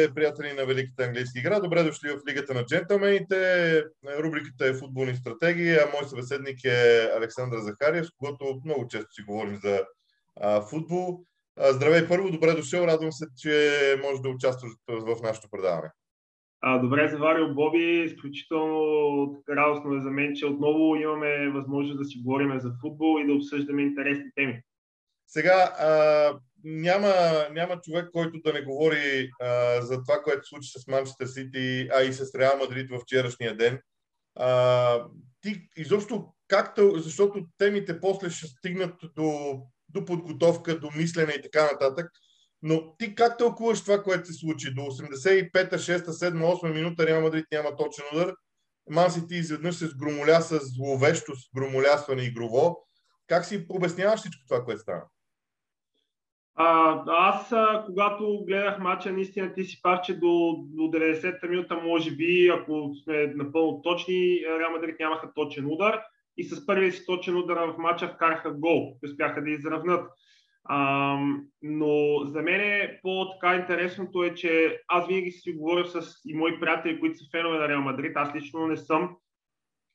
Здравейте, приятели на Великата английска игра. Добре дошли в Лигата на джентълмените. Рубриката е футболни стратегии, а мой събеседник е Александър Захариев, с когото много често си говорим за а, футбол. А, здравей първо, добре дошъл. Радвам се, че можеш да участваш в нашото предаване. А, добре заварил Боби. Изключително радостно е за мен, че отново имаме възможност да си говорим за футбол и да обсъждаме интересни теми. Сега, а, няма, няма човек, който да не говори а, за това, което случи с Манчестър Сити, а и с Реал Мадрид в вчерашния ден. А, ти изобщо как защото темите после ще стигнат до, до подготовка, до мислене и така нататък. Но ти как тълкуваш това, което се случи? До 85-та, 6-та, 7 8 минута Реал Мадрид няма точен удар. Ман Сити изведнъж се сгромоля с зловещо сгромолясване игрово. Как си обясняваш всичко това, което стана? А, аз, а, когато гледах матча, наистина ти си прав, че до, до 90-та минута, може би, ако сме напълно точни, Реал Мадрид нямаха точен удар и с първия си точен удар в матча вкараха гол, успяха да изравнат. А, но за мен е по-така интересното е, че аз винаги си говоря с и мои приятели, които са фенове на Реал Мадрид, аз лично не съм.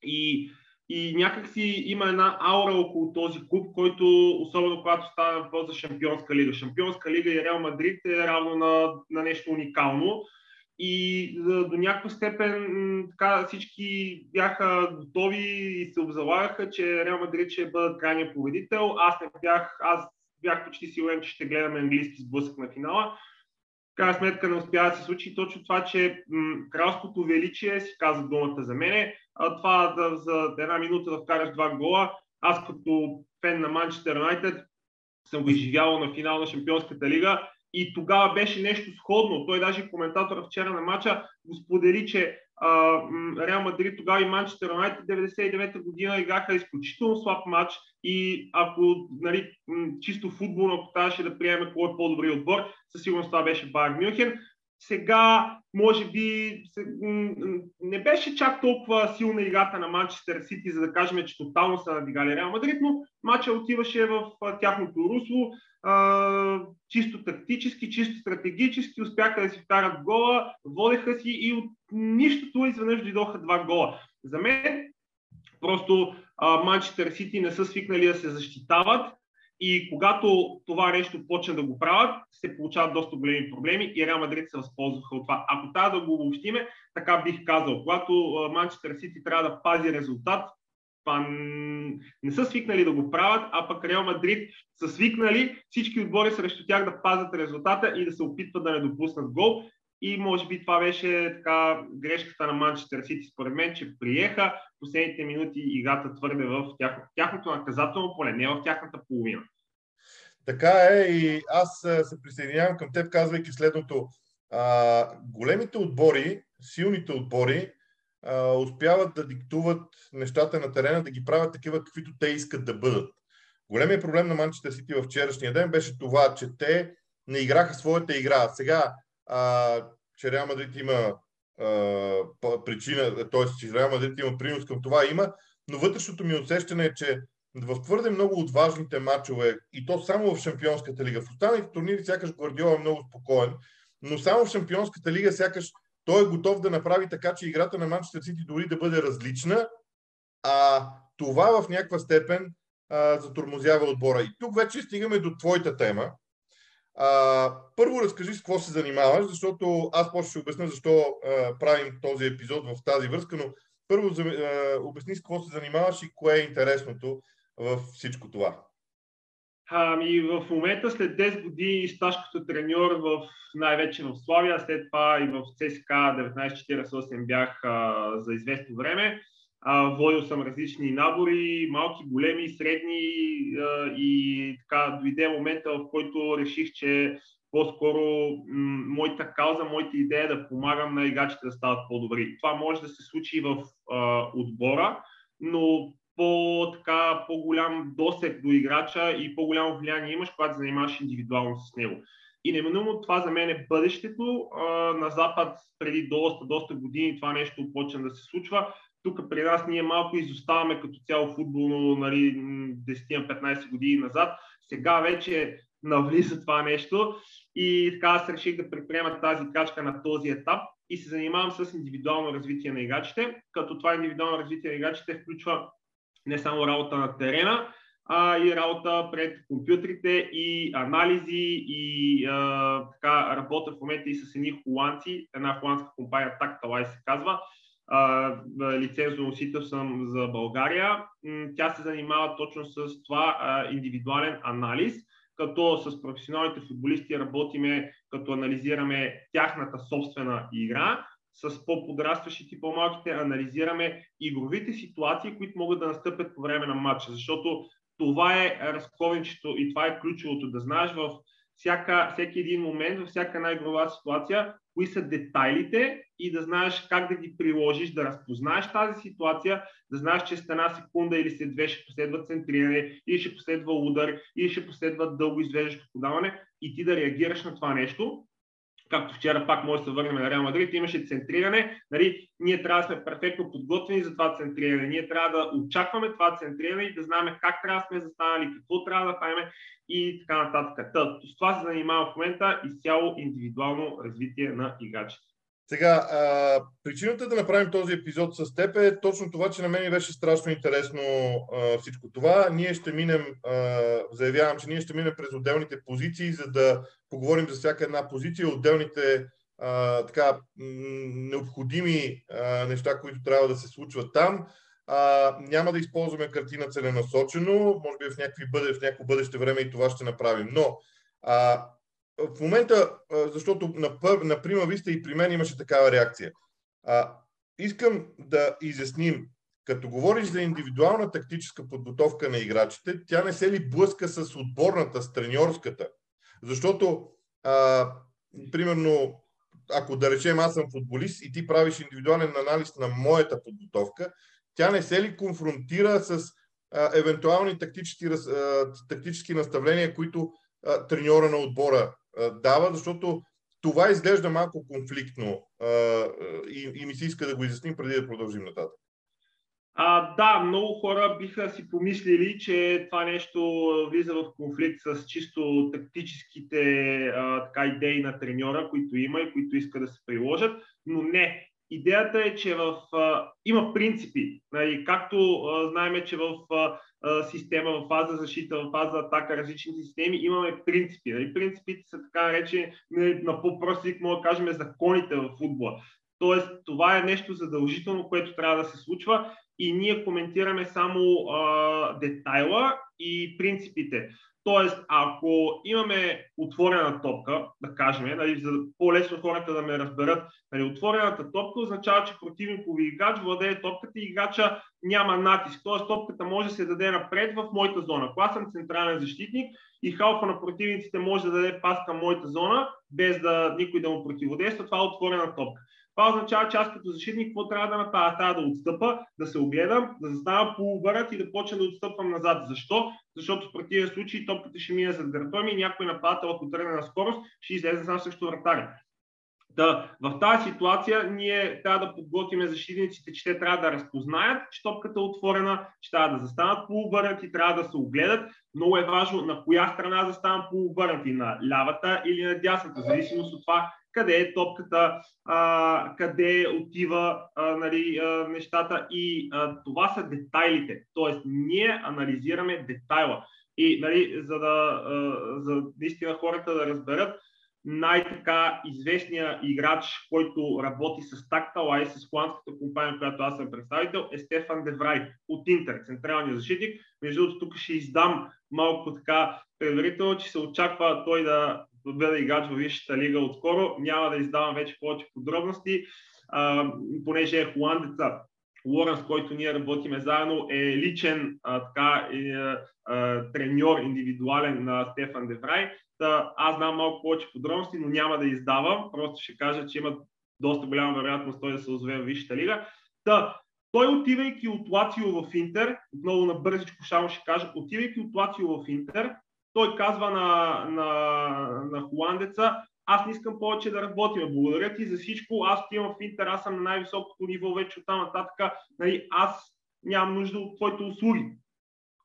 И и някакси има една аура около този клуб, който, особено когато става въпрос за Шампионска лига. Шампионска лига и Реал Мадрид е равно на, на нещо уникално. И до някаква степен така, всички бяха готови и се обзалагаха, че Реал Мадрид ще бъдат крайния победител. Аз не бях, аз бях почти сигурен, че ще гледаме английски сблъсък на финала. Крайна сметка не успя да се случи точно това, че м- кралското величие си каза думата за мене а, това да, за една минута да вкараш два гола. Аз като фен на Манчестър Юнайтед съм го изживявал на финал на Шампионската лига и тогава беше нещо сходно. Той даже коментатора вчера на матча го сподели, че Реал Мадрид тогава и Манчестър Юнайтед 99-та година играха изключително слаб матч и ако нали, чисто футболно, ако трябваше да приемем кой е по-добри отбор, със сигурност това беше Байер Мюнхен. Сега, може би, не беше чак толкова силна играта на Манчестър Сити, за да кажем, че тотално са надигали Реал Мадрид, но матча отиваше в тяхното русло, чисто тактически, чисто стратегически, успяха да си вкарат гола, водеха си и от нищото изведнъж дойдоха два гола. За мен просто Манчестър Сити не са свикнали да се защитават и когато това нещо почне да го правят, се получават доста големи проблеми и Реал Мадрид се възползваха от това. Ако трябва да го обобщиме, така бих казал, когато Манчестър Сити трябва да пази резултат, това не са свикнали да го правят, а пък Реал Мадрид са свикнали всички отбори срещу тях да пазят резултата и да се опитват да не допуснат гол. И може би това беше така грешката на Манчестър Сити, според мен, че приеха последните минути играта твърде в тяхното, наказателно поле, не в тяхната половина. Така е и аз се присъединявам към теб, казвайки следното. А, големите отбори, силните отбори, а, успяват да диктуват нещата на терена, да ги правят такива, каквито те искат да бъдат. Големият проблем на Манчестър Сити в вчерашния ден беше това, че те не играха своята игра. Сега а, че Реал Мадрид има а, причина, т.е. че Реал Мадрид има принос към това, има, но вътрешното ми усещане е, че в твърде много от важните матчове, и то само в Шампионската лига, в останалите турнири сякаш Гвардиола е много спокоен, но само в Шампионската лига сякаш той е готов да направи така, че играта на Манчестър Сити дори да бъде различна, а това в някаква степен а, затормозява отбора. И тук вече стигаме до твоята тема, а, първо разкажи с какво се занимаваш, защото аз после ще обясня защо а, правим този епизод в тази връзка, но първо а, обясни с какво се занимаваш и кое е интересното в всичко това. Ами в момента след 10 години стаж като треньор в, най-вече в Славия, след това и в ЦСКА 1948 бях а, за известно време. Водил съм различни набори, малки, големи, средни и така дойде момента, в който реших, че по-скоро моята кауза, моята идея е да помагам на играчите да стават по-добри. Това може да се случи в отбора, но по, така, по-голям досек до играча и по-голямо влияние имаш, когато се занимаваш индивидуално с него. И неминуемо това за мен е бъдещето. На Запад преди доста, доста години това нещо почна да се случва тук при нас ние малко изоставаме като цяло футболно нали, 10-15 години назад. Сега вече навлиза това нещо. И така аз реших да предприема тази крачка на този етап и се занимавам с индивидуално развитие на играчите, като това индивидуално развитие на играчите включва не само работа на терена, а и работа пред компютрите и анализи и а, така работя в момента и с едни холандци, една холандска компания Tactile се казва, лицензо носител съм за България. Тя се занимава точно с това индивидуален анализ, като с професионалните футболисти работиме, като анализираме тяхната собствена игра, с по-подрастващите по-малките анализираме игровите ситуации, които могат да настъпят по време на матча, защото това е разковничето и това е ключовото, да знаеш в всяка, всеки един момент, във всяка една игрова ситуация, кои са детайлите и да знаеш как да ги приложиш, да разпознаеш тази ситуация, да знаеш, че след една секунда или след две ще последва центриране, или ще последва удар, или ще последва дълго извеждащо подаване и ти да реагираш на това нещо както вчера пак може да се върнем на Реал Мадрид, имаше центриране, нали, ние трябва да сме перфектно подготвени за това центриране. Ние трябва да очакваме това центриране и да знаем как трябва да сме застанали, какво трябва да правим и така нататък. Та, с това се занимава в момента изцяло индивидуално развитие на играчите. Сега, а, причината да направим този епизод с теб е точно това, че на мен беше страшно интересно а, всичко това. Ние ще минем, а, заявявам, че ние ще минем през отделните позиции, за да поговорим за всяка една позиция, отделните а, така, необходими а, неща, които трябва да се случват там. А, няма да използваме картина целенасочено, може би в, някакви бъде, в някакво бъдеще време и това ще направим. Но а, в момента, защото на, на Прима Виста и при мен имаше такава реакция. А, искам да изясним, като говориш за индивидуална тактическа подготовка на играчите, тя не се ли блъска с отборната, с треньорската? Защото, а, примерно, ако да речем аз съм футболист и ти правиш индивидуален анализ на моята подготовка, тя не се ли конфронтира с а, евентуални тактически, а, тактически наставления, които а, треньора на отбора дава, защото това изглежда малко конфликтно и, и ми се иска да го изясним преди да продължим нататък. А, да, много хора биха си помислили, че това нещо влиза в конфликт с чисто тактическите а, така, идеи на треньора, които има и които иска да се приложат, но не. Идеята е, че в, а, има принципи. Нали, както а, знаем, че в а, система, в фаза защита, в фаза атака, различните системи, имаме принципи. Нали? Принципите са така наречени, нали, на по-прост език мога да кажем, законите в футбола. Тоест, това е нещо задължително, което трябва да се случва и ние коментираме само а, детайла и принципите. Тоест, ако имаме отворена топка, да кажем, нали, за по-лесно хората да ме разберат, нали, отворената топка означава, че противникови играч владее топката и играча няма натиск. Тоест, топката може да се даде напред в моята зона. Ако аз съм централен защитник и халфа на противниците може да даде пас към моята зона, без да никой да му противодейства, това е отворена топка. Това означава, че аз като защитник какво трябва да направя? Трябва да отстъпа, да се огледам, да заставам по обърът и да почна да отстъпвам назад. Защо? Защото в противен случай топката ще мине зад гърба ми и някой нападател, ако тръгне на скорост, ще излезе сам срещу вратаря. Да, в тази ситуация ние трябва да подготвим защитниците, че те трябва да разпознаят, че топката е отворена, че трябва да застанат полуобърнати, трябва да се огледат. Много е важно на коя страна заставам полуобърнати, на лявата или на дясната, зависимост от това къде е топката, а, къде отива а, нали, а, нещата и а, това са детайлите. Тоест, ние анализираме детайла. И нали, за да а, за наистина хората да разберат, най-така известният играч, който работи с Tactile и с холандската компания, която аз съм представител, е Стефан Деврай от Интер, централния защитник. Между другото, тук ще издам малко така предварително, че се очаква той да бъде играч в Висшата лига отскоро. Няма да издавам вече повече подробности, а, понеже е холандеца. Лоренс, който ние работиме заедно, е личен а, така, е, а, треньор индивидуален на Стефан Деврай. Та, аз знам малко повече подробности, но няма да издавам. Просто ще кажа, че има доста голяма вероятност той да се озове в Висшата лига. Та, той отивайки от Лацио в Интер, отново на бързичко само ще кажа, отивайки от Лацио в Интер, той казва на, на, на холандеца, аз не искам повече да работим. Благодаря ти за всичко. Аз отивам в Интер, аз съм на най-високото ниво вече от нататък. Нали, аз нямам нужда от твоите услуги.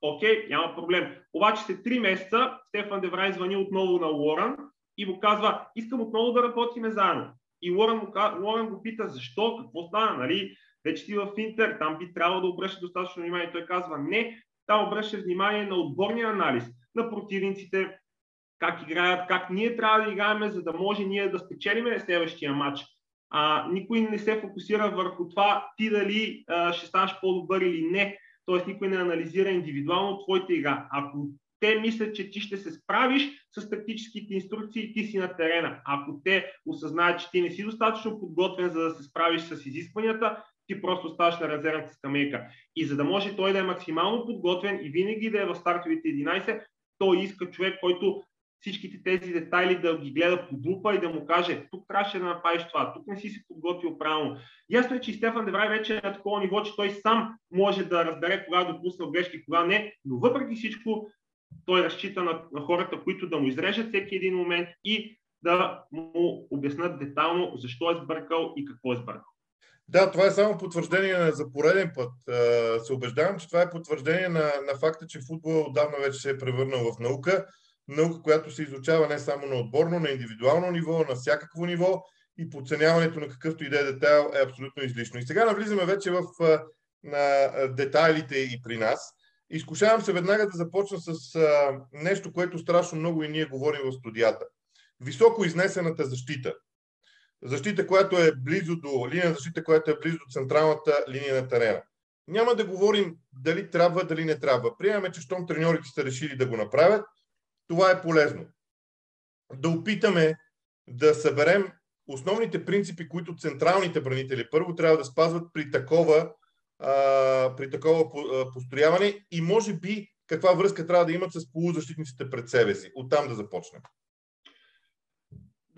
Окей, няма проблем. Обаче след 3 месеца Стефан Деврай звъни отново на Лоран и му казва, искам отново да работиме заедно. И Лоран, му, Лоран го пита, защо, какво стана, нали? Вече ти в Интер, там би трябвало да обръща достатъчно внимание. Той казва, не, там обръща внимание на отборния анализ, на противниците, как играят, как ние трябва да играем, за да може ние да спечелиме следващия матч. А, никой не се фокусира върху това ти дали а, ще станеш по-добър или не. Тоест никой не анализира индивидуално твоята игра. Ако те мислят, че ти ще се справиш с тактическите инструкции, ти си на терена. Ако те осъзнаят, че ти не си достатъчно подготвен, за да се справиш с изискванията, ти просто ставаш на резервната скамейка. И за да може той да е максимално подготвен и винаги да е в стартовите 11, той иска човек, който всичките тези детайли да ги гледа по дупа и да му каже, тук трябваше да направиш това, тук не си се подготвил правилно. Ясно е, че Стефан Деврай вече е на такова ниво, че той сам може да разбере кога е допуснал грешки, кога не, но въпреки всичко той разчита на, на хората, които да му изрежат всеки един момент и да му обяснат детално защо е сбъркал и какво е сбъркал. Да, това е само потвърждение за пореден път. Се убеждавам, че това е потвърждение на, на факта, че футбол отдавна вече се е превърнал в наука наука, която се изучава не само на отборно, на индивидуално ниво, на всякакво ниво и подценяването на какъвто и да е детайл е абсолютно излишно. И сега навлизаме вече в на детайлите и при нас. Изкушавам се веднага да започна с нещо, което страшно много и ние говорим в студията. Високо изнесената защита. Защита, която е близо до линия защита, която е близо до централната линия на терена. Няма да говорим дали трябва, дали не трябва. Приемаме, че щом треньорите са решили да го направят, това е полезно. Да опитаме да съберем основните принципи, които централните бранители първо трябва да спазват при такова, а, при такова построяване и може би каква връзка трябва да имат с полузащитниците пред себе си. Оттам да започнем.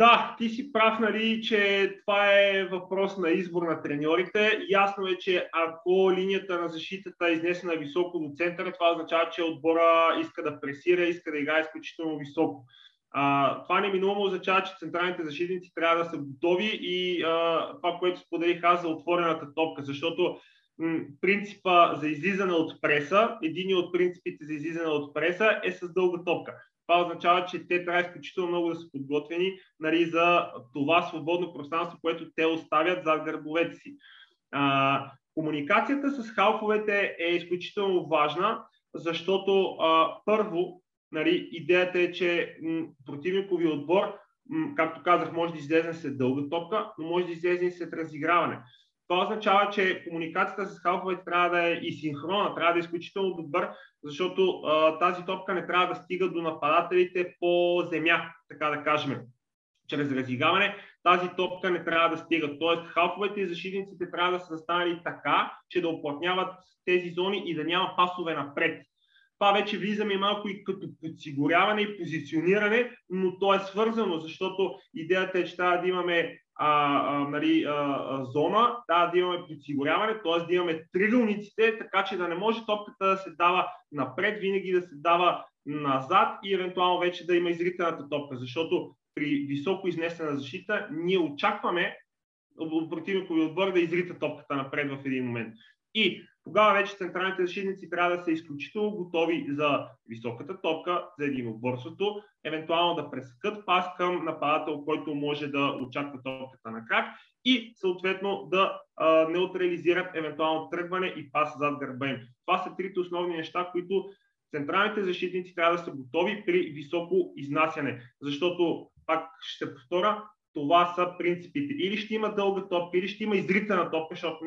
Да, ти си прав, нали, че това е въпрос на избор на треньорите. Ясно е, че ако линията на защитата е изнесена високо до центъра, това означава, че отбора иска да пресира, иска да играе изключително високо. А, това неминуемо означава, че централните защитници трябва да са готови и а, това, което споделих аз за отворената топка, защото м- принципа за излизане от преса, един от принципите за излизане от преса е с дълга топка. Това означава, че те трябва изключително много да са подготвени нали, за това свободно пространство, което те оставят зад гърбовете си. А, комуникацията с халфовете е изключително важна, защото а, първо, нали, идеята е, че м, противникови отбор, м, както казах, може да излезе след дълга топка, но може да излезе след разиграване. Това означава, че комуникацията с халфовете трябва да е и синхронна, трябва да е изключително добър, защото а, тази топка не трябва да стига до нападателите по земя, така да кажем, чрез разигаване. Тази топка не трябва да стига. Тоест, халфовете и защитниците трябва да са застанали така, че да оплътняват тези зони и да няма пасове напред. Това вече влизаме малко и като подсигуряване и позициониране, но то е свързано, защото идеята е, че трябва да имаме а, а, нали, а, зона, да, да имаме подсигуряване, т.е. да имаме тригълниците, така че да не може топката да се дава напред, винаги да се дава назад и евентуално вече да има изританата топка, защото при високо изнесена защита ние очакваме противникови отбор да изрита топката напред в един момент. И тогава вече централните защитници трябва да са изключително готови за високата топка, за единоборството, евентуално да пресекат пас към нападател, който може да очаква топката на крак и съответно да а, неутрализират евентуално тръгване и пас зад гърба им. Това са трите основни неща, които централните защитници трябва да са готови при високо изнасяне, защото, пак ще повторя, това са принципите. Или ще има дълга топка, или ще има изритана топка, защото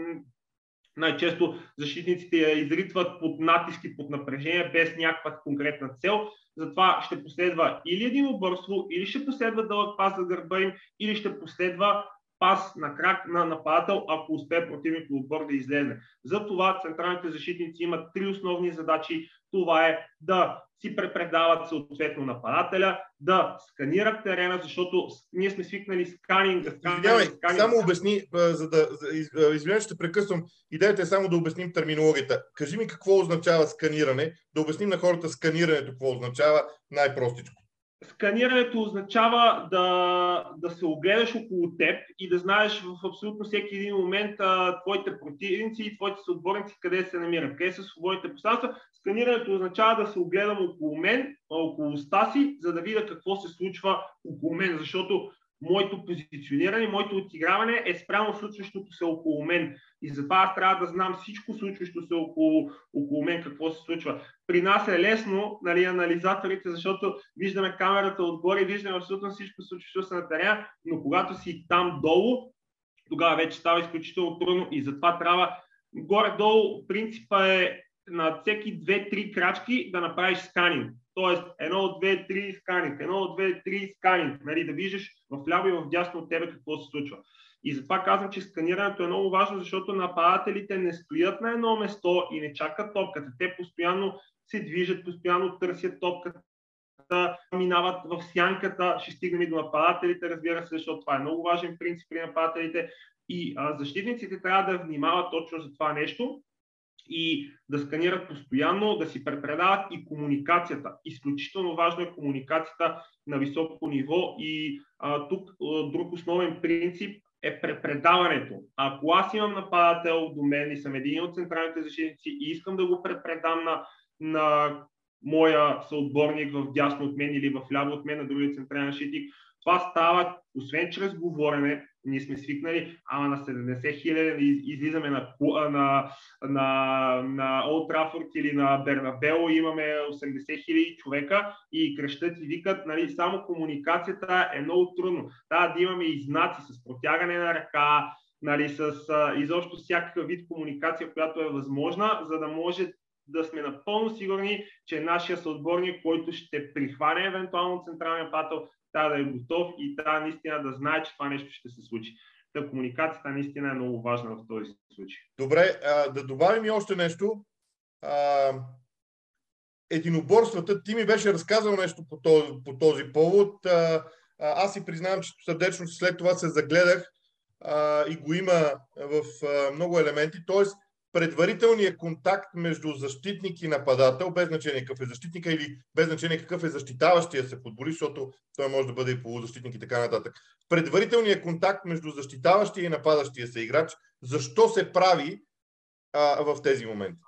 най-често защитниците я изритват под натиски, под напрежение, без някаква конкретна цел. Затова ще последва или един обърство, или ще последва дълъг пас за гърба им, или ще последва пас на крак на нападател, ако успее противник отбор да излезе. Затова централните защитници имат три основни задачи. Това е да си препредават съответно нападателя, да сканират терена, защото ние сме свикнали сканинг. Извинявай, само обясни, за да, извинявай, ще прекъсвам. Идеята е само да обясним терминологията. Кажи ми какво означава сканиране, да обясним на хората сканирането какво означава най-простичко. Сканирането означава да, да се огледаш около теб и да знаеш в абсолютно всеки един момент а, твоите противници и твоите съотборници къде се намират, къде са свободните пространства. Сканирането означава да се огледам около мен, около уста си, за да видя какво се случва около мен, защото моето позициониране, моето отиграване е спрямо случващото се около мен. И затова аз трябва да знам всичко случващо се около, около мен, какво се случва. При нас е лесно, нали, анализаторите, защото виждаме камерата отгоре, виждаме абсолютно всичко случващо се на терена, но когато си там долу, тогава вече става изключително трудно и затова трябва горе-долу принципа е на всеки 2-3 крачки да направиш сканинг. Тоест, едно, две, три сканинг, едно, две, три сканинг, нали, да виждаш в ляво и в дясно от тебе какво се случва. И затова казвам, че сканирането е много важно, защото нападателите не стоят на едно место и не чакат топката. Те постоянно се движат, постоянно търсят топката, минават в сянката, ще стигнем и до нападателите, разбира се, защото това е много важен принцип при нападателите. И а, защитниците трябва да внимават точно за това нещо и да сканират постоянно, да си препредават и комуникацията. Изключително важно е комуникацията на високо ниво и а, тук а, друг основен принцип е препредаването. Ако аз имам нападател до мен и съм един от централните защитници и искам да го препредам на, на моя съотборник в дясно от мен или в ляво от мен на другия централен защитник, това става, освен чрез говорене, ние сме свикнали, ама на 70 хиляди излизаме на, на, на, на Олд Трафорд или на Бернабело, имаме 80 хиляди човека и крещат и викат, нали, само комуникацията е много трудно. Трябва да имаме и знаци с протягане на ръка, нали, с а, изобщо всякакъв вид комуникация, която е възможна, за да може да сме напълно сигурни, че нашия съотборник, който ще прихване евентуално централния патъл, трябва да е готов и трябва наистина да знае, че това нещо ще се случи. Та комуникацията наистина е много важна в този случай. Добре, да добавим и още нещо. Единоборствата, ти ми беше разказал нещо по този, по този повод. Аз си признавам, че сърдечно след това се загледах и го има в много елементи. Тоест, предварителният контакт между защитник и нападател, без значение какъв е защитника или без значение какъв е защитаващия се футболист, защото той може да бъде и полузащитник и така нататък. Предварителният контакт между защитаващия и нападащия се играч, защо се прави а, в тези моменти?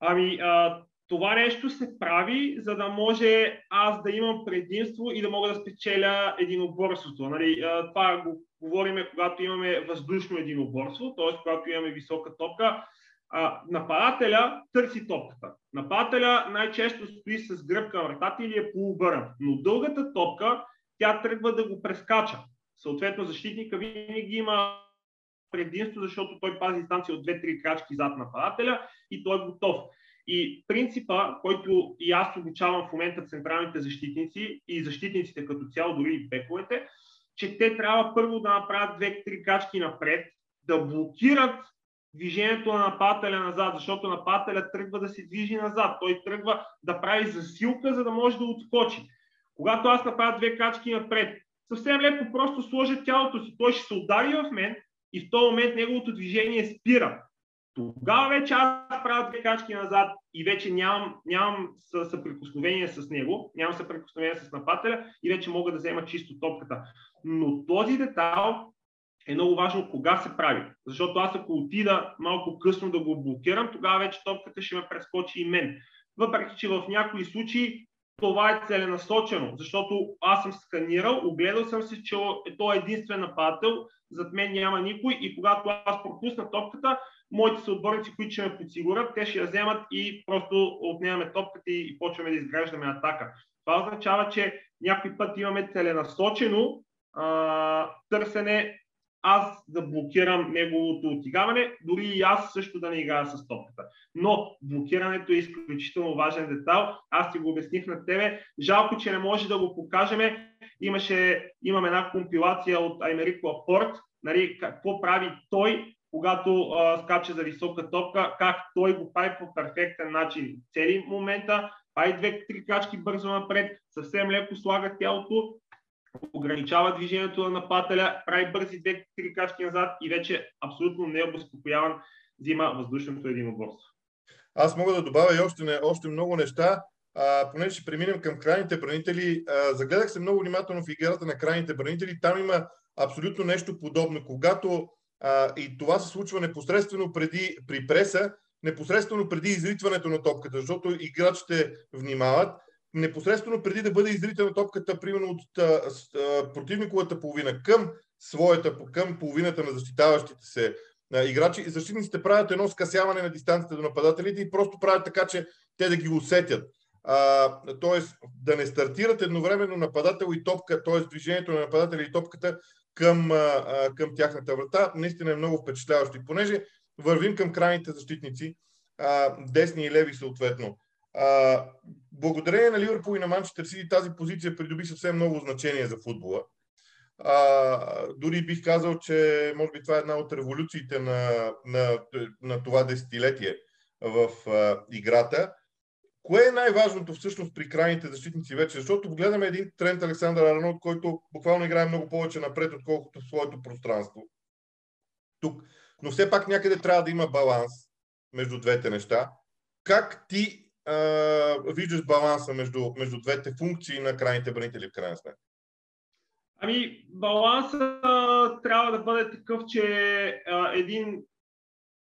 Ами, а, това нещо се прави, за да може аз да имам предимство и да мога да спечеля единоборството. Нали, това го говориме, когато имаме въздушно единоборство, т.е. когато имаме висока топка. нападателя търси топката. Нападателя най-често стои с гръб към вратата или е полубърнат. Но дългата топка, тя тръгва да го прескача. Съответно, защитника винаги има предимство, защото той пази дистанция от 2-3 крачки зад нападателя и той е готов. И принципа, който и аз обучавам в момента централните защитници и защитниците като цяло, дори и бековете, че те трябва първо да направят две-три качки напред, да блокират движението на нападателя назад, защото нападателя тръгва да се движи назад. Той тръгва да прави засилка, за да може да отскочи. Когато аз направя две качки напред, съвсем леко просто сложа тялото си, той ще се удари в мен и в този момент неговото движение спира. Тогава вече аз правя две качки назад и вече нямам, нямам съприкосновение с него, нямам съприкосновение с нападателя и вече мога да взема чисто топката. Но този детайл е много важно кога се прави. Защото аз ако отида малко късно да го блокирам, тогава вече топката ще ме прескочи и мен. Въпреки, че в някои случаи това е целенасочено, защото аз съм сканирал, огледал съм се, че е той е единствен нападател, зад мен няма никой и когато аз пропусна топката, моите съотборници, които ще ме подсигурят, те ще я вземат и просто отнемаме топката и почваме да изграждаме атака. Това означава, че някой път имаме целенасочено а, търсене аз да блокирам неговото отигаване, дори и аз също да не играя с топката. Но блокирането е изключително важен детал. Аз ти го обясних на тебе. Жалко, че не може да го покажем. Имаше, имам една компилация от Аймерико Апорт, нали, какво прави той, когато а, скача за висока топка, как той го прави по перфектен начин. Цели момента, прави две-три крачки бързо напред, съвсем леко слага тялото, ограничава движението на нападателя, прави бързи две-три крачки назад и вече абсолютно необезпокояван взима въздушното единоборство. Аз мога да добавя и още, не, още много неща. а, понеже ще преминем към крайните бранители, а, загледах се много внимателно в играта на крайните бранители. Там има абсолютно нещо подобно. Когато а, и това се случва непосредствено преди, при преса, непосредствено преди изритването на топката, защото играчите внимават, непосредствено преди да бъде изритана топката, примерно от а, а, противниковата половина към своята, към половината на защитаващите се а, играчи, защитниците правят едно скъсяване на дистанцията до нападателите и просто правят така, че те да ги усетят. т.е. да не стартират едновременно нападател и топка, т.е. движението на нападателя и топката към, към тяхната врата. Наистина е много впечатляващо. И понеже вървим към крайните защитници, десни и леви съответно. Благодарение на Ливърпул и на Манчестър Сити тази позиция придоби съвсем много значение за футбола. Дори бих казал, че може би това е една от революциите на, на, на това десетилетие в играта. Кое е най-важното всъщност при крайните защитници вече? Защото гледаме един тренд Александър Арнолд, който буквално играе много повече напред, отколкото в своето пространство. Тук. Но все пак някъде трябва да има баланс между двете неща. Как ти а, виждаш баланса между, между двете функции на крайните бранители в крайна сметка? Ами, балансът трябва да бъде такъв, че а, един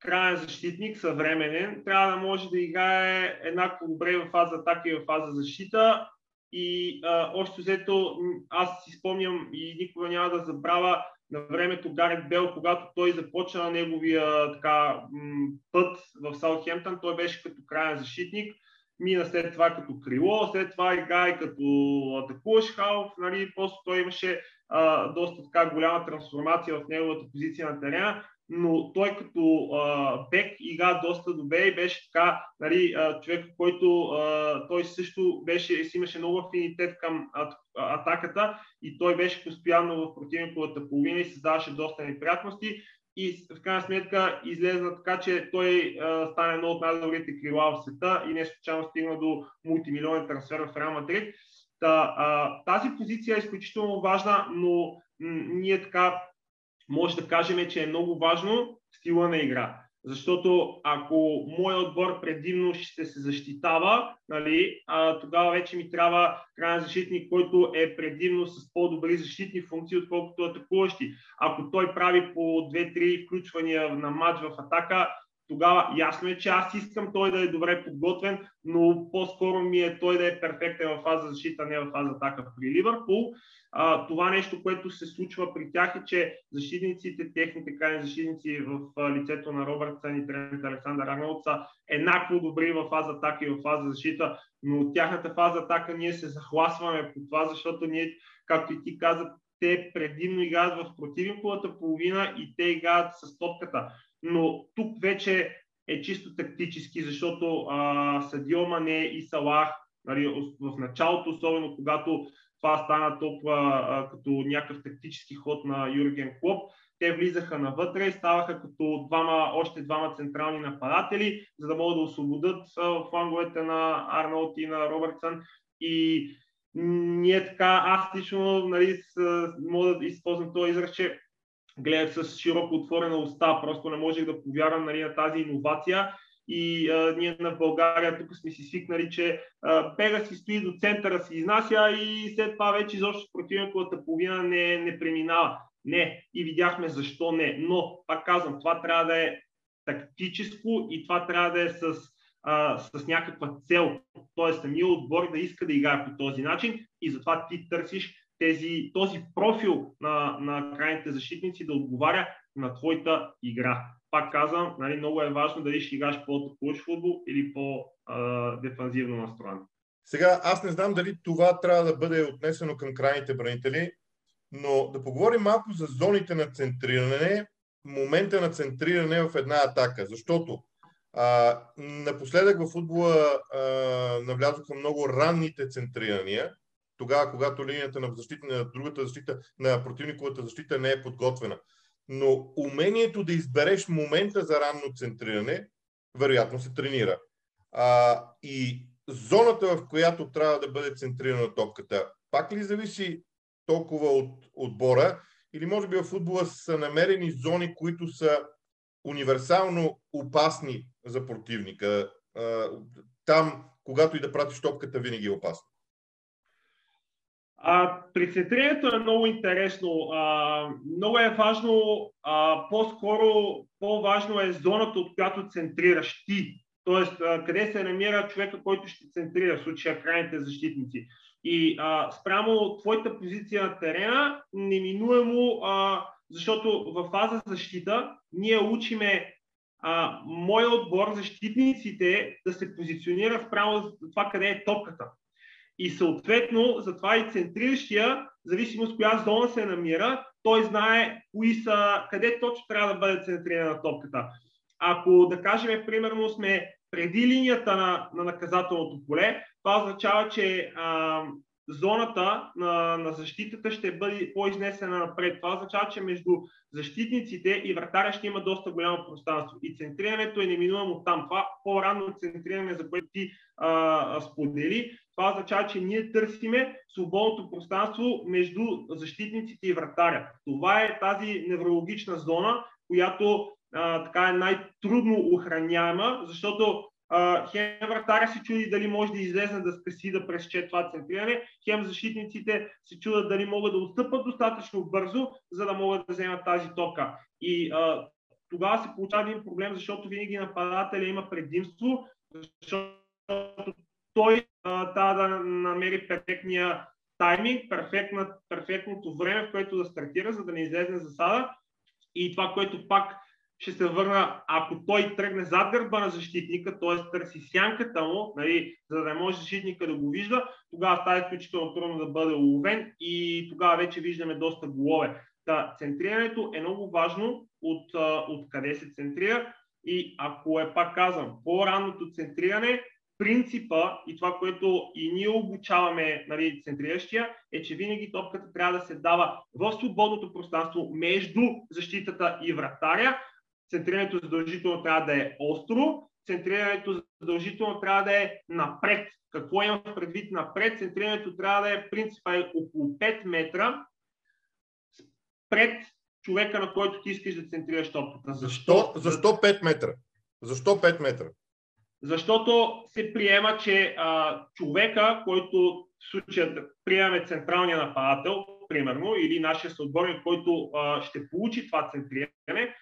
крайен защитник, съвременен, трябва да може да играе еднакво добре в фаза атака и в фаза защита. И а, още взето, аз си спомням и никога няма да забравя на времето Гарет Бел, когато той започна неговия така, път в Саутхемптън, той беше като крайен защитник, мина след това като крило, след това играе като атакуваш халф, нали, просто той имаше а, доста така голяма трансформация в неговата позиция на терена но той като а, бек игра доста добре и беше така, нали, човек, който а, той също беше, си имаше много афинитет към а, атаката и той беше постоянно в противниковата половина и създаваше доста неприятности и в крайна сметка излезна така, че той а, стане едно от най-добрите крила в света и не случайно стигна до мултимилионен трансфер в Реал Мадрид. Та, а, тази позиция е изключително важна, но м- ние така може да кажем, че е много важно стила на игра. Защото ако моят отбор предимно ще се защитава, нали, а, тогава вече ми трябва крайен защитник, който е предимно с по-добри защитни функции, отколкото атакуващи. Ако той прави по 2-3 включвания на матч в атака, тогава ясно е, че аз искам той да е добре подготвен, но по-скоро ми е той да е перфектен в фаза защита, не в фаза атака при Ливърпул. А, това нещо, което се случва при тях е, че защитниците, техните крайни защитници в лицето на Робъртсън и тренерът Александър Арнолд са еднакво добри в фаза атака и в фаза защита, но от тяхната фаза атака ние се захласваме по това, защото ние, както и ти каза, те предимно играят в противниковата половина и те играят с топката. Но тук вече е чисто тактически, защото а, Садио Мане и Салах нали, в началото, особено когато това стана толкова а, като някакъв тактически ход на Юрген Клоп. Те влизаха навътре и ставаха като двама, още двама централни нападатели, за да могат да освободят а, фланговете на Арнолд и на Робъртсън. И ние така, аз лично нали, с, мога да използвам този израз, че гледах с широко отворена уста, просто не можех да повярвам нали, на тази иновация и а, ние на България тук сме си свикнали, че а, бега си стои до центъра, си изнася и след това вече изобщо противниковата половина не, не преминава. Не, и видяхме защо не. Но, пак казвам, това трябва да е тактическо и това трябва да е с, а, с някаква цел. Тоест, самия отбор да иска да играе по този начин и затова ти търсиш тези, този профил на, на крайните защитници да отговаря на твоята игра. Пак казвам, нали, много е важно дали ще играш по-атакуващ футбол или по-дефанзивно настроен. Сега, аз не знам дали това трябва да бъде отнесено към крайните бранители, но да поговорим малко за зоните на центриране, момента на центриране в една атака, защото а, напоследък в футбола а, навлязоха много ранните центрирания, тогава, когато линията на, защита, на другата защита, на противниковата защита не е подготвена но умението да избереш момента за ранно центриране, вероятно се тренира. А, и зоната, в която трябва да бъде центрирана топката, пак ли зависи толкова от отбора, или може би в футбола са намерени зони, които са универсално опасни за противника. там, когато и да пратиш топката, винаги е опасно? А, при центрирането е много интересно. А, много е важно, а, по-скоро по-важно е зоната, от която центрираш ти. Тоест, а, къде се намира човека, който ще центрира, в случая крайните защитници. И а, спрямо твоята позиция на терена, неминуемо, а, защото в фаза защита ние учиме а, моя отбор, защитниците, да се позиционира спрямо това къде е топката. И съответно, затова и центриращия, зависимост коя зона се намира, той знае кои са, къде точно трябва да бъде центрирана топката. Ако, да кажем, примерно сме преди линията на, на наказателното поле, това означава, че а, зоната на, на защитата ще бъде по-изнесена напред. Това означава, че между защитниците и вратаря ще има доста голямо пространство. И центрирането е неминуемо там. Това по-ранно центриране, за което ти а, сподели, това означава, че ние търсиме свободното пространство между защитниците и вратаря. Това е тази неврологична зона, която а, така е най-трудно охраняема, защото хем вратаря се чуди дали може да излезе да спеси да пресече това центриране, хем защитниците се чудят дали могат да отстъпат достатъчно бързо, за да могат да вземат тази тока. И а, тогава се получава един проблем, защото винаги нападателя има предимство, защото той трябва да намери перфектния тайминг, перфектното време, в което да стартира, за да не излезе засада. И това, което пак ще се върна, ако той тръгне зад гърба на защитника, т.е. търси сянката му, нали, за да не може защитника да го вижда, тогава става изключително трудно да бъде уловен и тогава вече виждаме доста голове. Та, центрирането е много важно от, от къде се центрира и ако е, пак казвам, по-ранното центриране, принципа и това, което и ние обучаваме нали, центриращия, е, че винаги топката трябва да се дава в свободното пространство между защитата и вратаря. Центрирането задължително трябва да е остро, центрирането задължително трябва да е напред. Какво имам предвид напред? Центрирането трябва да е принципа е около 5 метра пред човека, на който ти искаш да центрираш топката. Защо, защо 5 метра? Защо 5 метра? Защото се приема, че а, човека, който в случая да приемаме централния нападател, примерно, или нашия съотборник, който а, ще получи това центриране,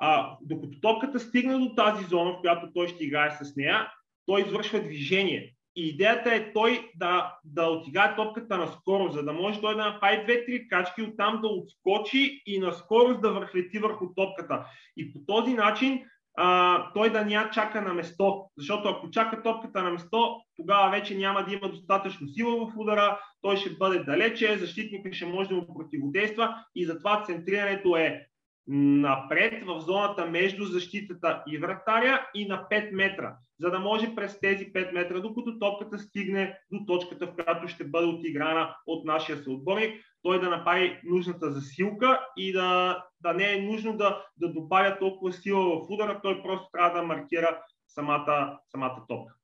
а, докато топката стигне до тази зона, в която той ще играе с нея, той извършва движение. И идеята е той да, да отигае топката на скорост, за да може той да направи две-три качки, оттам да отскочи и на скорост да върхлети върху топката. И по този начин а, той да ня чака на место. Защото ако чака топката на место, тогава вече няма да има достатъчно сила в удара, той ще бъде далече, защитникът ще може да му противодейства и затова центрирането е напред в зоната между защитата и вратаря и на 5 метра, за да може през тези 5 метра, докато топката стигне до точката, в която ще бъде отиграна от нашия съотборник, той да направи нужната засилка и да, да не е нужно да, да добавя толкова сила в удара, той просто трябва да маркира самата, самата топка.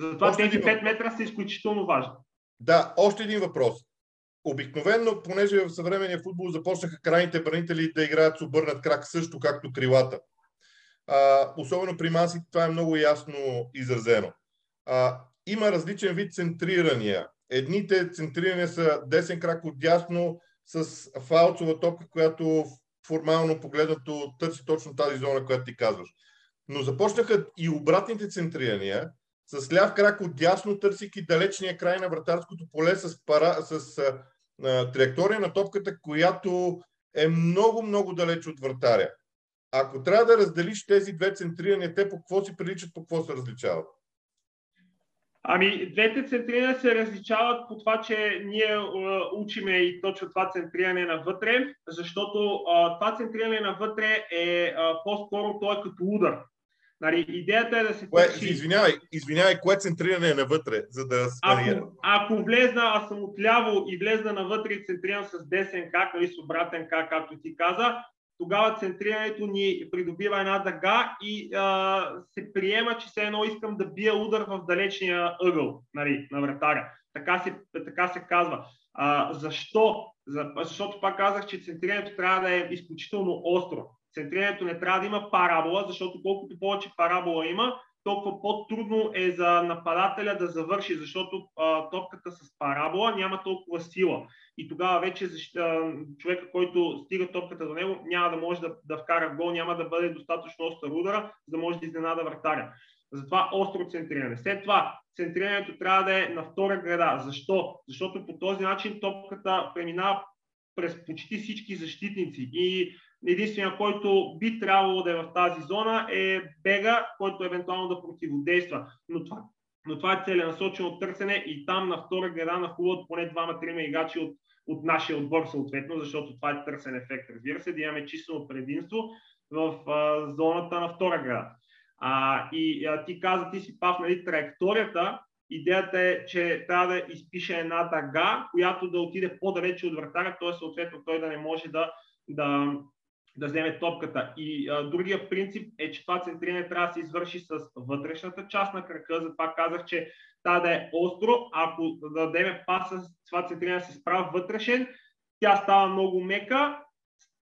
Затова още тези 5 метра са изключително важни. Да, още един въпрос. Обикновенно, понеже в съвременния футбол започнаха крайните бранители да играят с обърнат крак също, както крилата. А, особено при маси това е много ясно изразено. А, има различен вид центрирания. Едните центрирания са десен крак от дясно с фалцова топка, която формално погледнато търси точно тази зона, която ти казваш. Но започнаха и обратните центрирания, с ляв крак от дясно, търсики далечния край на вратарското поле с, пара, с а, траектория на топката, която е много, много далеч от вратаря. Ако трябва да разделиш тези две центрирания, те по какво си приличат, по какво се различават? Ами, двете центрирания се различават по това, че ние учиме и точно това центриране навътре, защото а, това центриране навътре е а, по-скоро то е като удар. Нали, идеята е да се кое, търси... Извинявай, извинявай, кое центриране е навътре, за да ако, ако влезна, аз съм отляво и влезна навътре и центрирам с десен как, или с обратен как, както ти каза, тогава центрирането ни придобива една дъга и а, се приема, че все едно искам да бия удар в далечния ъгъл нали, на вратаря. Така се, така се казва. А, защо? За, защото пак казах, че центрирането трябва да е изключително остро. Центрирането не трябва да има парабола, защото колкото повече парабола има, толкова по-трудно е за нападателя да завърши, защото а, топката с парабола няма толкова сила. И тогава вече защита, човека, който стига топката до него, няма да може да, да вкара гол, няма да бъде достатъчно остър удара, за да може да изненада вратаря. Затова остро центриране. След това центрирането трябва да е на втора града. Защо? Защото по този начин топката преминава през почти всички защитници и единствения, който би трябвало да е в тази зона е бега, който евентуално да противодейства. Но това, но това е целенасочено търсене и там на втора града нахуват поне двама-трима играчи от, от нашия отбор съответно, защото това е търсен ефект. Разбира се, да имаме числено предимство в а, зоната на втора града. А, и а, ти каза, ти си пав, нали, траекторията, идеята е, че трябва да изпише една дъга, която да отиде по-далече от вратаря, т.е. съответно той да не може да, да, да вземе топката. И а, другия принцип е, че това центриране трябва да се извърши с вътрешната част на крака, затова казах, че трябва да е остро, ако да дадем паса, това центриране се справа вътрешен, тя става много мека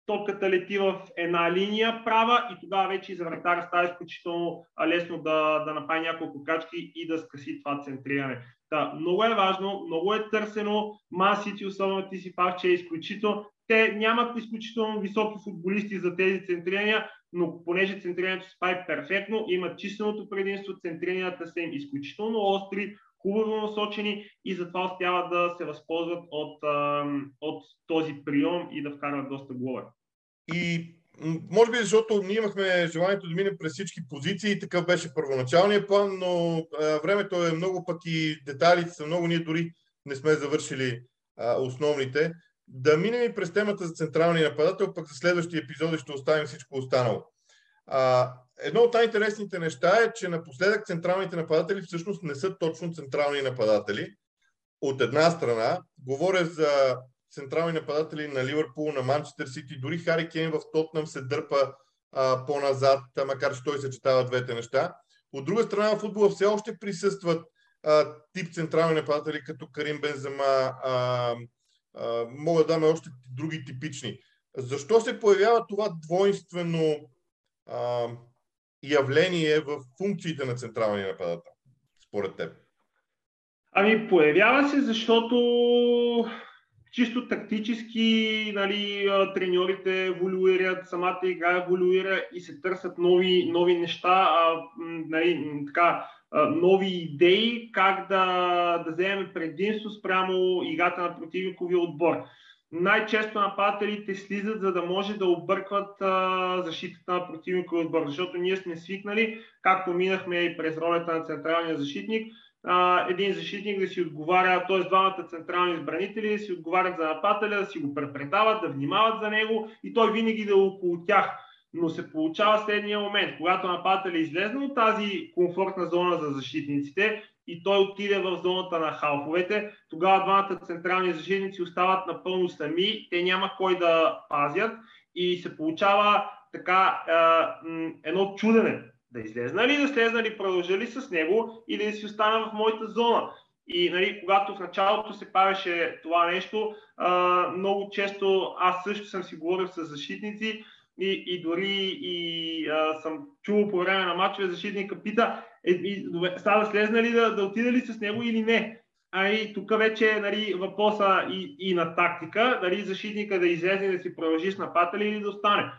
топката лети в една линия права и тогава вече и за вратаря става изключително лесно да, да направи няколко качки и да скъси това центриране. Да, много е важно, много е търсено. Ман особено ти си пак, че е изключително. Те нямат изключително високи футболисти за тези центрирания, но понеже центрирането се прави перфектно, имат численото предимство, центриранията са им изключително остри, хубаво насочени и затова успяват да се възползват от, от този прием и да вкарват доста голове. И може би защото ние имахме желанието да минем през всички позиции, такъв беше първоначалният план, но а, времето е много пък и детайлите са много, ние дори не сме завършили а, основните. Да минем и през темата за централния нападател, пък за следващия епизод ще оставим всичко останало. А, едно от най-интересните неща е, че напоследък централните нападатели всъщност не са точно централни нападатели. От една страна, говоря за централни нападатели на Ливърпул, на Манчестър Сити, дори Хари Кейн в Тотнам се дърпа а, по-назад, макар че той съчетава двете неща. От друга страна, в футбола все още присъстват а, тип централни нападатели, като Карим Бензема, а, а, мога да даме още други типични. Защо се появява това двойствено а, явление в функциите на централния нападател, според теб? Ами, появява се, защото чисто тактически нали, треньорите еволюират, самата игра еволюира и се търсят нови, нови неща, а, нали, така, нови идеи как да, да вземем предимство спрямо играта на противниковия отбор. Най-често нападателите слизат, за да може да объркват а, защитата на противниковия отбор, защото ние сме свикнали, както минахме и през ролята на централния защитник, а, един защитник да си отговаря, т.е. двамата централни избранители да си отговарят за нападателя, да си го препредават, да внимават за него и той винаги да е около тях. Но се получава следния момент, когато нападателя е излезе от тази комфортна зона за защитниците и той отиде в зоната на халфовете, тогава двамата централни защитници остават напълно сами, те няма кой да пазят и се получава така едно чудене да излезна ли, да слезна ли, продължа ли с него или да си остана в моята зона. И нали, когато в началото се правеше това нещо, много често аз също съм си говорил с защитници и, и дори и а, съм чувал по време на матчове защитника пита, е, става да слезна ли, да, да отида ли с него или не. А и тук вече е нали, въпроса и, и на тактика, дали защитника да излезе да си продължи с нападателя или да остане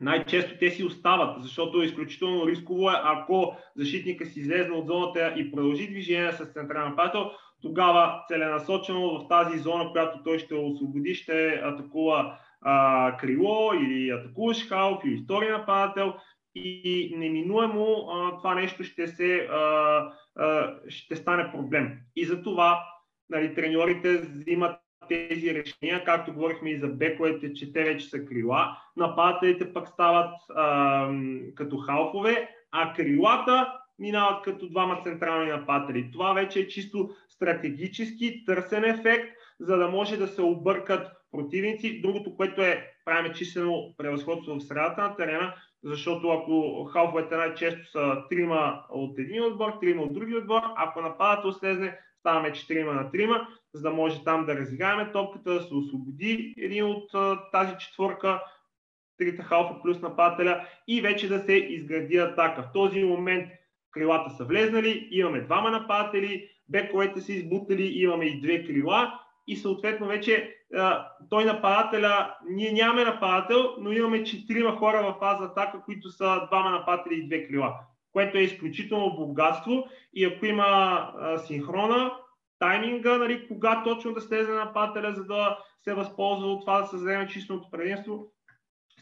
най-често те си остават, защото е изключително рисково е, ако защитника си излезе от зоната и продължи движение с централен нападател, тогава целенасочено в тази зона, която той ще освободи, ще атакува а, крило или атакуваш халф или втори нападател и неминуемо а, това нещо ще, се, а, а, ще стане проблем. И за това нали, треньорите взимат тези решения, както говорихме и за бековете, че те вече са крила, нападателите пък стават а, като халфове, а крилата минават като двама централни нападатели. Това вече е чисто стратегически търсен ефект, за да може да се объркат противници. Другото, което е, правим числено превъзходство в средата на терена, защото ако халфовете най-често са трима от един отбор, трима от други отбор, ако нападател слезне, ставаме 4 на 3, за да може там да разиграем топката, да се освободи един от тази четворка, трите халфа плюс нападателя и вече да се изгради атака. В този момент крилата са влезнали, имаме двама нападатели, бековете са избутали, имаме и две крила и съответно вече той нападателя, ние нямаме нападател, но имаме четирима хора в фаза атака, които са двама нападатели и две крила, което е изключително богатство и ако има синхрона, тайминга, нали, кога точно да слезе нападателя, за да се възползва от това да създадем чистото предимство,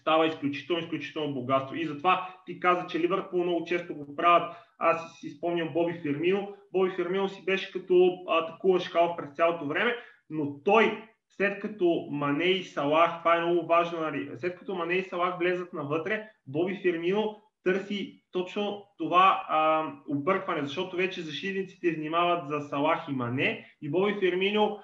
става изключително, изключително богатство. И затова ти каза, че Ливърпул много често го правят. Аз си спомням Боби Фермино. Боби Фермино си беше като атакуваш халф през цялото време, но той след като Мане и Салах, това е много важно, нали, след като Мане и Салах влезат навътре, Боби Фермино търси точно това а, объркване, защото вече защитниците внимават за Салах и Мане и Боби Фермино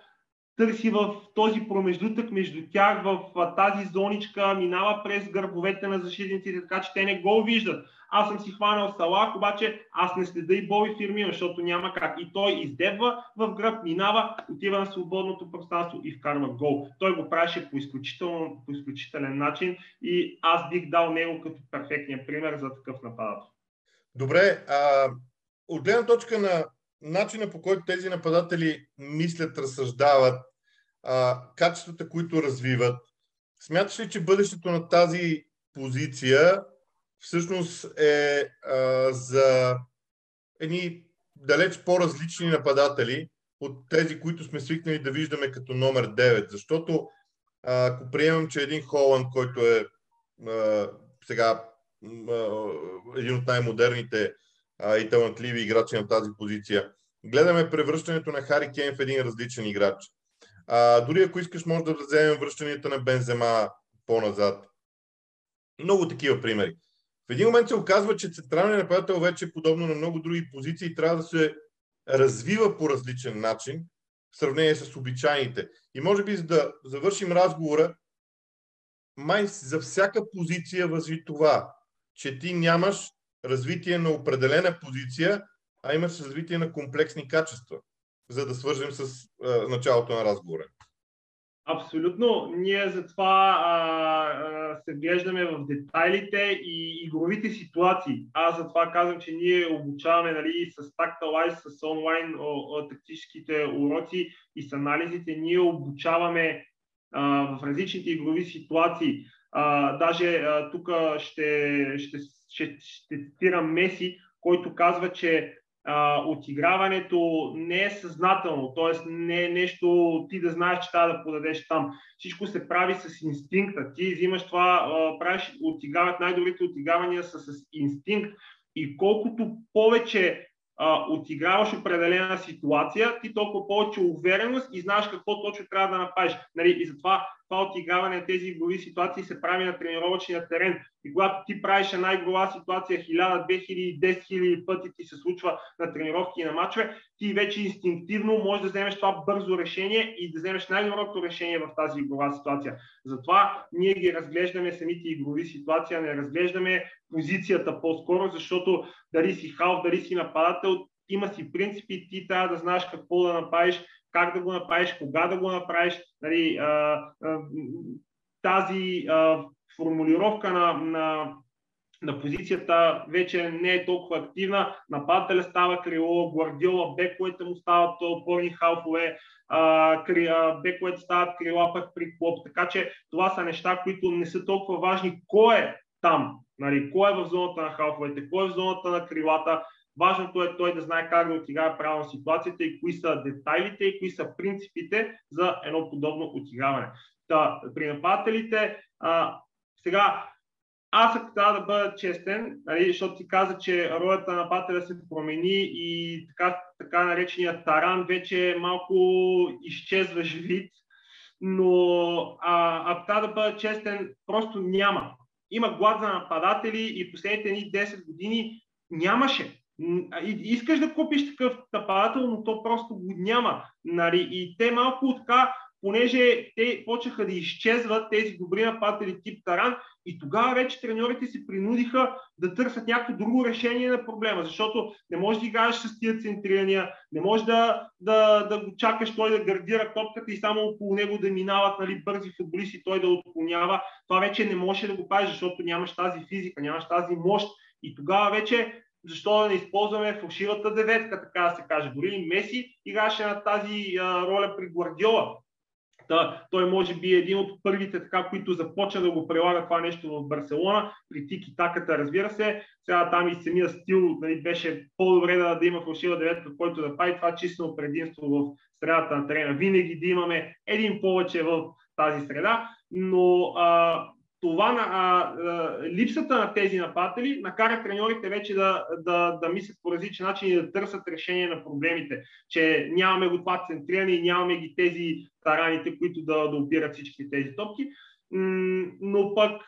търси в този промеждутък между тях, в тази зоничка, минава през гърбовете на защитниците, така че те не го виждат. Аз съм си хванал Салах, обаче аз не следа и Боби Фирмино, защото няма как. И той издебва в гръб, минава, отива на свободното пространство и вкарва гол. Той го правеше по, изключително, по изключителен начин и аз бих дал него като перфектния пример за такъв нападател. Добре, а, от гледна точка на начина по който тези нападатели мислят, разсъждават, а, качествата, които развиват. Смяташ ли, че бъдещето на тази позиция всъщност е а, за едни далеч по-различни нападатели от тези, които сме свикнали да виждаме като номер 9? Защото а, ако приемам, че един Холанд, който е а, сега а, един от най-модерните а, и талантливи играчи на тази позиция, гледаме превръщането на Хари Кейн в един различен играч. А, дори ако искаш, може да вземем връщанията на Бензема по-назад. Много такива примери. В един момент се оказва, че централният нападател вече е подобно на много други позиции трябва да се развива по различен начин в сравнение с обичайните. И може би, за да завършим разговора, май за всяка позиция възви това, че ти нямаш развитие на определена позиция, а имаш развитие на комплексни качества за да свържем с а, началото на разговора. Абсолютно. Ние затова а, а, се вглеждаме в детайлите и игровите ситуации. Аз затова казвам, че ние обучаваме нали, с Tactilize, с онлайн о, о, тактическите уроци и с анализите. Ние обучаваме а, в различните игрови ситуации. А, даже тук ще, ще, ще, ще цитирам Меси, който казва, че а, отиграването не е съзнателно, т.е. не е нещо ти да знаеш, че трябва да подадеш там. Всичко се прави с инстинкта. Ти взимаш това, а, правиш, отиграват най-добрите отигравания са с инстинкт и колкото повече а, отиграваш определена ситуация, ти толкова повече увереност и знаеш какво точно трябва да направиш. Нали? И затова това отиграване на тези игрови ситуации се прави на тренировъчния терен. И когато ти правиш една игрова ситуация 1000, 2000, 10 000 пъти ти се случва на тренировки и на матчове, ти вече инстинктивно можеш да вземеш това бързо решение и да вземеш най-доброто решение в тази игрова ситуация. Затова ние ги разглеждаме самите игрови ситуации, не разглеждаме позицията по-скоро, защото дали си халф, дали си нападател, има си принципи, ти трябва да знаеш какво да направиш, как да го направиш, кога да го направиш. Нали, а, а, тази а, формулировка на, на, на позицията вече не е толкова активна. Нападателя става крило, Гвардиола, бековете му стават опорни халфове, бековете стават крила пък при клоп. Така че това са неща, които не са толкова важни. Кой е там? Нали, кой е в зоната на халфовете, кой е в зоната на крилата, Важното е той да знае как да отиграе правилно ситуацията и кои са детайлите и кои са принципите за едно подобно отиграване. Та, при нападателите, а, сега, аз ако трябва да бъда честен, нали, защото ти каза, че ролята на нападателя се промени и така, така наречения таран вече малко изчезваш вид, но а, ако трябва да бъда честен, просто няма. Има глад за нападатели и последните ни 10 години нямаше. Искаш да купиш такъв нападател, но то просто го няма. Нали? И те малко така, понеже те почнаха да изчезват тези добри нападатели тип Таран и тогава вече треньорите се принудиха да търсят някакво друго решение на проблема, защото не можеш да играеш с тия центрирания, не можеш да, да, да го чакаш той да гардира топката и само около него да минават нали, бързи футболисти, той да отклонява. Това вече не може да го правиш, защото нямаш тази физика, нямаш тази мощ и тогава вече защо да не използваме фалшивата деветка, така да се каже. Дори Меси играше на тази а, роля при Гвардиола. Та, той може би е един от първите, така, които започна да го прилага това нещо в Барселона, при тики таката, разбира се. Сега там и самия стил нали, беше по-добре да, да има фалшива деветка, който да прави това числено предимство в средата на терена. Винаги да имаме един повече в тази среда, но а, това а, а, липсата на тези нападатели накара треньорите вече да, да, да мислят по различен начин и да търсят решение на проблемите, че нямаме го това центриране и нямаме ги тези тараните, които да, да опират всички тези топки. Но пък,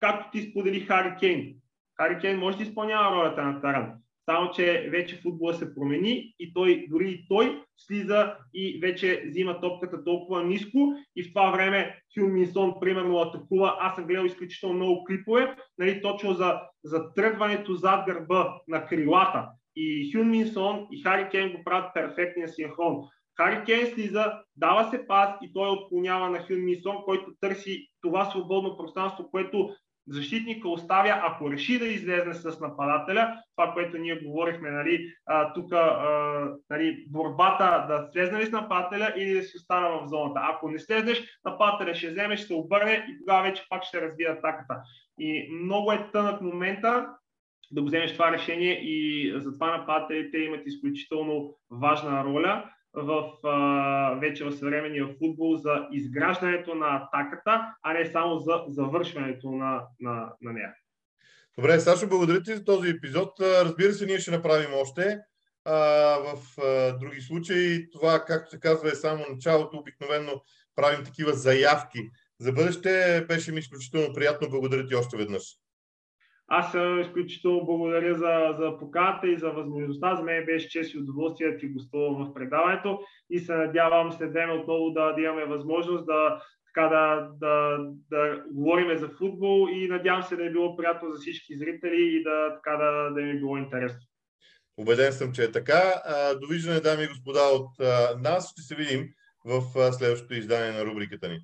както ти сподели Хари Кейн, Хари Кейн може да изпълнява ролята на таран. Само, че вече футбола се промени и той, дори и той слиза и вече взима топката толкова ниско и в това време Хюн Минсон примерно атакува. Аз съм гледал изключително много клипове, нали, точно за, за тръгването зад гърба на крилата. И Хюн Минсон и Хари Кен го правят перфектния синхрон. Хари Кен слиза, дава се пас и той отклонява на Хюн Минсон, който търси това свободно пространство, което защитника оставя, ако реши да излезне с нападателя, това, което ние говорихме, нали, тук нали, борбата да слезне ли с нападателя или да си остана в зоната. Ако не слезнеш, нападателя ще вземе, ще се обърне и тогава вече пак ще развие атаката. И много е тънък момента да го вземеш това решение и затова нападателите имат изключително важна роля в, а, вече в съвременния футбол за изграждането на атаката, а не само за завършването на, на, на нея. Добре, Сашо, благодаря ти за този епизод. Разбира се, ние ще направим още. А, в а, други случаи това, както се казва, е само началото. Обикновено правим такива заявки. За бъдеще беше ми изключително приятно. Благодаря ти още веднъж. Аз изключително благодаря за, за поканата и за възможността. За мен беше чест и удоволствие да ти гостувам в предаването и се надявам след време отново да, да имаме възможност да, така да, да, да говорим за футбол и надявам се да е било приятно за всички зрители и да, така да, да им е било интересно. Убеден съм, че е така. Довиждане, дами и господа, от нас. Ще се видим в следващото издание на рубриката ни.